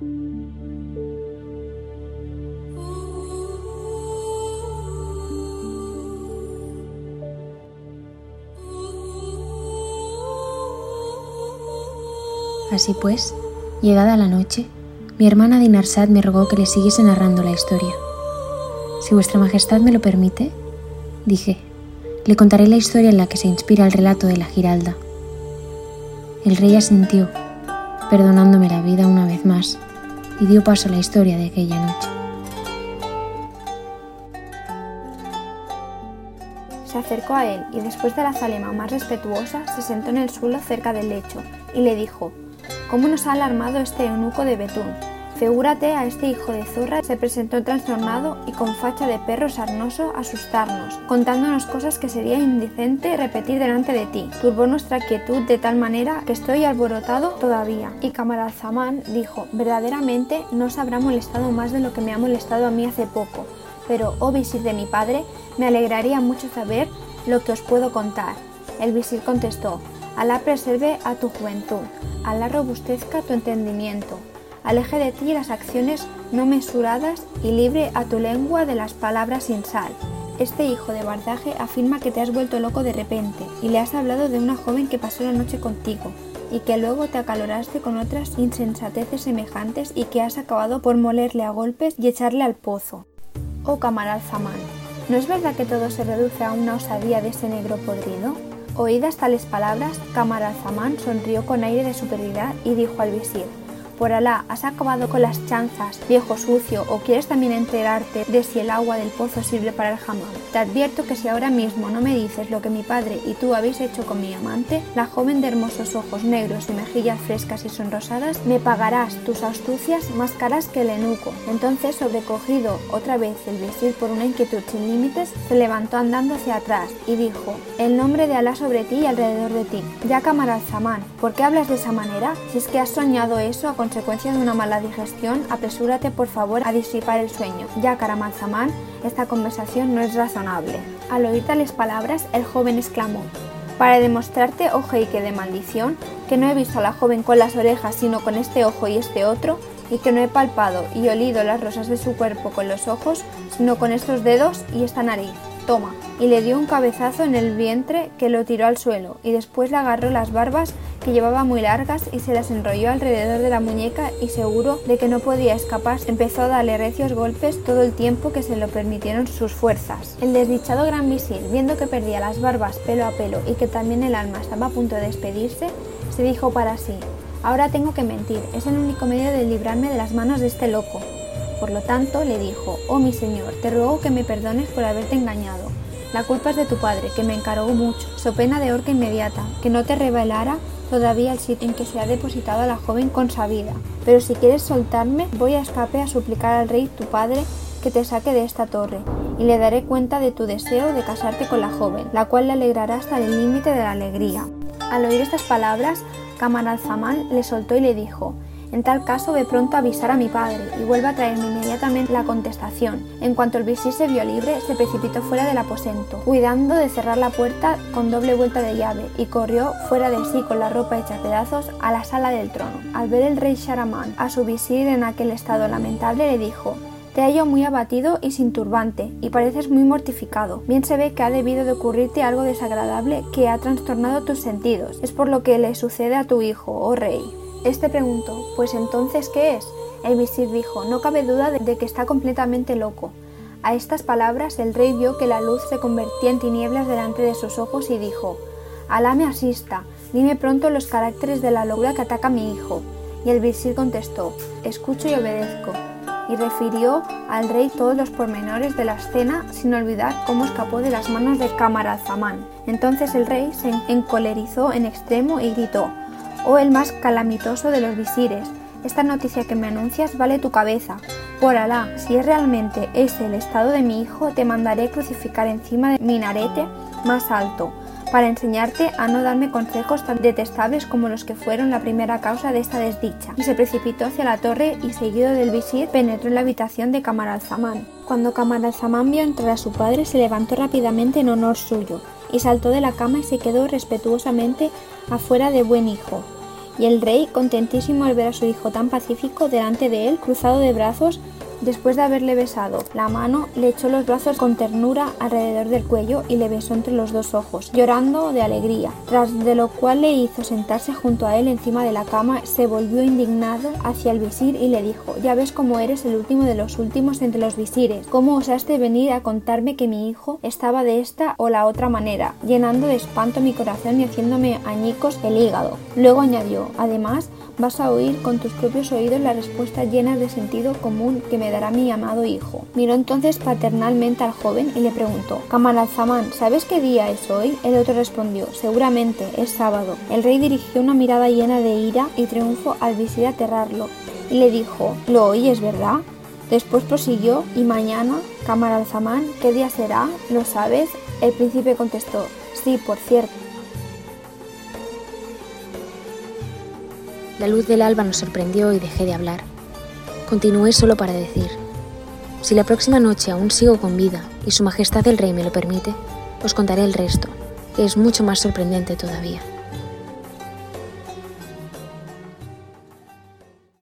Así pues, llegada la noche, mi hermana Dinarsad me rogó que le siguiese narrando la historia. Si vuestra Majestad me lo permite, dije, le contaré la historia en la que se inspira el relato de la Giralda. El rey asintió, perdonándome la vida una vez más, y dio paso a la historia de aquella noche. Se acercó a él y después de la zalema más respetuosa se sentó en el suelo cerca del lecho y le dijo, ¿Cómo nos ha alarmado este eunuco de Betún? Figúrate a este hijo de zorra se presentó trastornado y con facha de perro sarnoso a asustarnos, contándonos cosas que sería indecente repetir delante de ti. Turbó nuestra quietud de tal manera que estoy alborotado todavía. Y Camaralzaman dijo, verdaderamente no se habrá molestado más de lo que me ha molestado a mí hace poco, pero, oh visir de mi padre, me alegraría mucho saber lo que os puedo contar. El visir contestó, Alá preserve a tu juventud, Alá robustezca tu entendimiento, aleje de ti las acciones no mesuradas y libre a tu lengua de las palabras sin sal. Este hijo de Bardaje afirma que te has vuelto loco de repente y le has hablado de una joven que pasó la noche contigo y que luego te acaloraste con otras insensateces semejantes y que has acabado por molerle a golpes y echarle al pozo. Oh Camaral Zaman, ¿no es verdad que todo se reduce a una osadía de ese negro podrido? Oídas tales palabras, Camaralzaman sonrió con aire de superioridad y dijo al visir, por Alá, ¿has acabado con las chanzas, viejo sucio, o quieres también enterarte de si el agua del pozo sirve para el jamón? Te advierto que si ahora mismo no me dices lo que mi padre y tú habéis hecho con mi amante, la joven de hermosos ojos negros y mejillas frescas y sonrosadas, me pagarás tus astucias más caras que el enuco. Entonces, sobrecogido otra vez el visir por una inquietud sin límites, se levantó andando hacia atrás y dijo, el nombre de Alá sobre ti y alrededor de ti. Ya Zaman, ¿por qué hablas de esa manera? Si es que has soñado eso a consecuencia de una mala digestión, apresúrate por favor a disipar el sueño. Ya Karamanzaman, esta conversación no es razonable. Al oír tales palabras, el joven exclamó, para demostrarte, oh que de maldición, que no he visto a la joven con las orejas sino con este ojo y este otro, y que no he palpado y olido las rosas de su cuerpo con los ojos, sino con estos dedos y esta nariz. Toma, y le dio un cabezazo en el vientre que lo tiró al suelo, y después le agarró las barbas que llevaba muy largas y se las enrolló alrededor de la muñeca y seguro de que no podía escapar, empezó a darle recios golpes todo el tiempo que se lo permitieron sus fuerzas. El desdichado gran visir, viendo que perdía las barbas pelo a pelo y que también el alma estaba a punto de despedirse, se dijo para sí, ahora tengo que mentir, es el único medio de librarme de las manos de este loco. Por lo tanto, le dijo, oh mi señor, te ruego que me perdones por haberte engañado. La culpa es de tu padre, que me encargó mucho, so pena de horca inmediata, que no te revelara todavía el sitio en que se ha depositado a la joven consabida. Pero si quieres soltarme, voy a escape a suplicar al rey tu padre que te saque de esta torre, y le daré cuenta de tu deseo de casarte con la joven, la cual le alegrará hasta el límite de la alegría. Al oír estas palabras, Camaralzaman le soltó y le dijo, en tal caso, ve pronto a avisar a mi padre y vuelva a traerme inmediatamente la contestación. En cuanto el visir se vio libre, se precipitó fuera del aposento, cuidando de cerrar la puerta con doble vuelta de llave, y corrió fuera de sí con la ropa hecha pedazos a la sala del trono. Al ver el rey Sharaman a su visir en aquel estado lamentable, le dijo te hallo muy abatido y sin turbante, y pareces muy mortificado. Bien se ve que ha debido de ocurrirte algo desagradable que ha trastornado tus sentidos. Es por lo que le sucede a tu hijo, oh rey. Este preguntó, ¿pues entonces qué es? El visir dijo, no cabe duda de que está completamente loco. A estas palabras el rey vio que la luz se convertía en tinieblas delante de sus ojos y dijo, Alá me asista, dime pronto los caracteres de la locura que ataca a mi hijo. Y el visir contestó, escucho y obedezco. Y refirió al rey todos los pormenores de la escena sin olvidar cómo escapó de las manos de Camaralzaman. Entonces el rey se encolerizó en extremo y gritó, oh el más calamitoso de los visires, esta noticia que me anuncias vale tu cabeza. Por Alá, si es realmente ese el estado de mi hijo, te mandaré crucificar encima de minarete más alto, para enseñarte a no darme consejos tan detestables como los que fueron la primera causa de esta desdicha. Y se precipitó hacia la torre y seguido del visir penetró en la habitación de Camaralzaman. Cuando Camaralzaman vio entrar a su padre, se levantó rápidamente en honor suyo, y saltó de la cama y se quedó respetuosamente afuera de buen hijo. Y el rey, contentísimo al ver a su hijo tan pacífico delante de él, cruzado de brazos, Después de haberle besado la mano, le echó los brazos con ternura alrededor del cuello y le besó entre los dos ojos, llorando de alegría, tras de lo cual le hizo sentarse junto a él encima de la cama, se volvió indignado hacia el visir y le dijo, ya ves cómo eres el último de los últimos entre los visires, cómo osaste venir a contarme que mi hijo estaba de esta o la otra manera, llenando de espanto mi corazón y haciéndome añicos el hígado. Luego añadió, además, vas a oír con tus propios oídos la respuesta llena de sentido común que me dará mi amado hijo. Miró entonces paternalmente al joven y le preguntó, Camaralzaman, ¿sabes qué día es hoy? El otro respondió, seguramente, es sábado. El rey dirigió una mirada llena de ira y triunfo al visir aterrarlo y le dijo, ¿lo oyes, verdad? Después prosiguió, y mañana, Camaralzaman, ¿qué día será? ¿Lo sabes? El príncipe contestó, sí, por cierto. La luz del alba nos sorprendió y dejé de hablar. Continué solo para decir, si la próxima noche aún sigo con vida y Su Majestad el Rey me lo permite, os contaré el resto, que es mucho más sorprendente todavía.